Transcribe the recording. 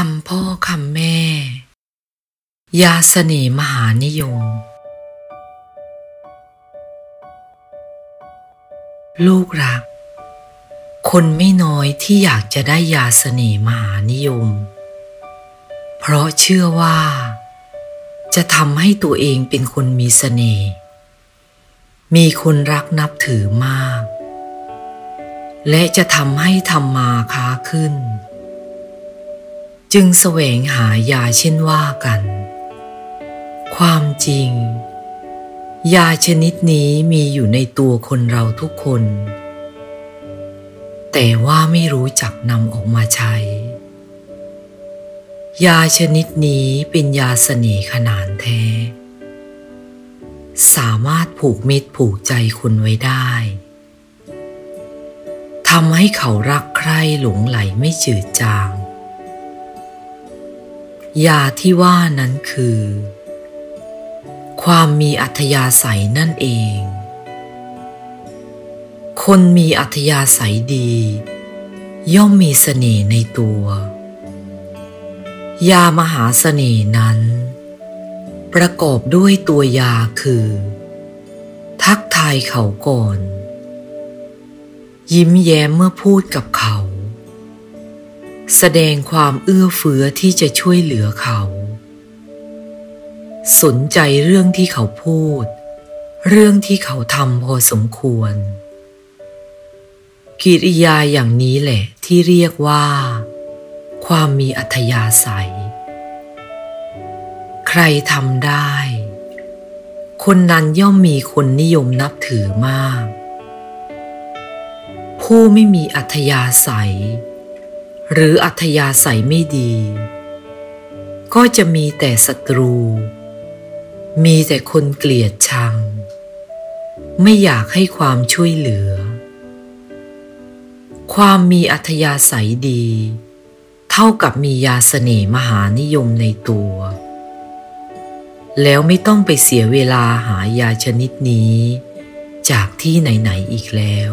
คำพ่อคำแม่ ยาเสน่ห์มหานิยม ลูกรัก คนไม่น้อยที่อยากจะได้ยาเสน่ห์มหานิยม เพราะเชื่อว่า จะทำให้ตัวเองเป็นคนมีเสน่ห์ มีคนรักนับถือมาก และจะทำให้ทำมาค้าขึ้น จึงแสวงหายาเช่นว่ากัน ความจริง ยาชนิดนี้มีอยู่ในตัวคนเราทุกคน แต่ว่าไม่รู้จักนำออกมาใช้ ยาชนิดนี้เป็นยาเสน่ห์ขนานแท้ สามารถผูกมิตรผูกใจคุณไว้ได้ทำให้เขารักใคร่หลงไหลไม่จืดจาง ยาที่ว่านั้นคือ ความมีอัธยาศัยนั่นเอง คนมีอัธยาศัยดี ย่อมมีเสน่ห์ในตัว ยามหาเสน่ห์นั้น ประกอบด้วยตัวยาคือ ทักทายเขาก่อน ยิ้มแย้มเมื่อพูดกับเขา แสดงความเอื้อเฟื้อที่จะช่วยเหลือเขา สนใจเรื่องที่เขาพูด เรื่องที่เขาทำพอสมควร กิริยาอย่างนี้แหละที่เรียกว่า ความมีอัธยาศัย ใครทำได้ คนนั้นย่อมมีคนนิยมนับถือมาก ผู้ไม่มีอัธยาศัย หรืออัธยาศัยไม่ดี ก็จะมีแต่ศัตรู มีแต่คนเกลียดชัง ไม่อยากให้ความช่วยเหลือ ความมีอัธยาศัยดี เท่ากับมียาเสน่มหานิยมในตัว แล้วไม่ต้องไปเสียเวลาหายาชนิดนี้ จากที่ไหนๆอีกแล้ว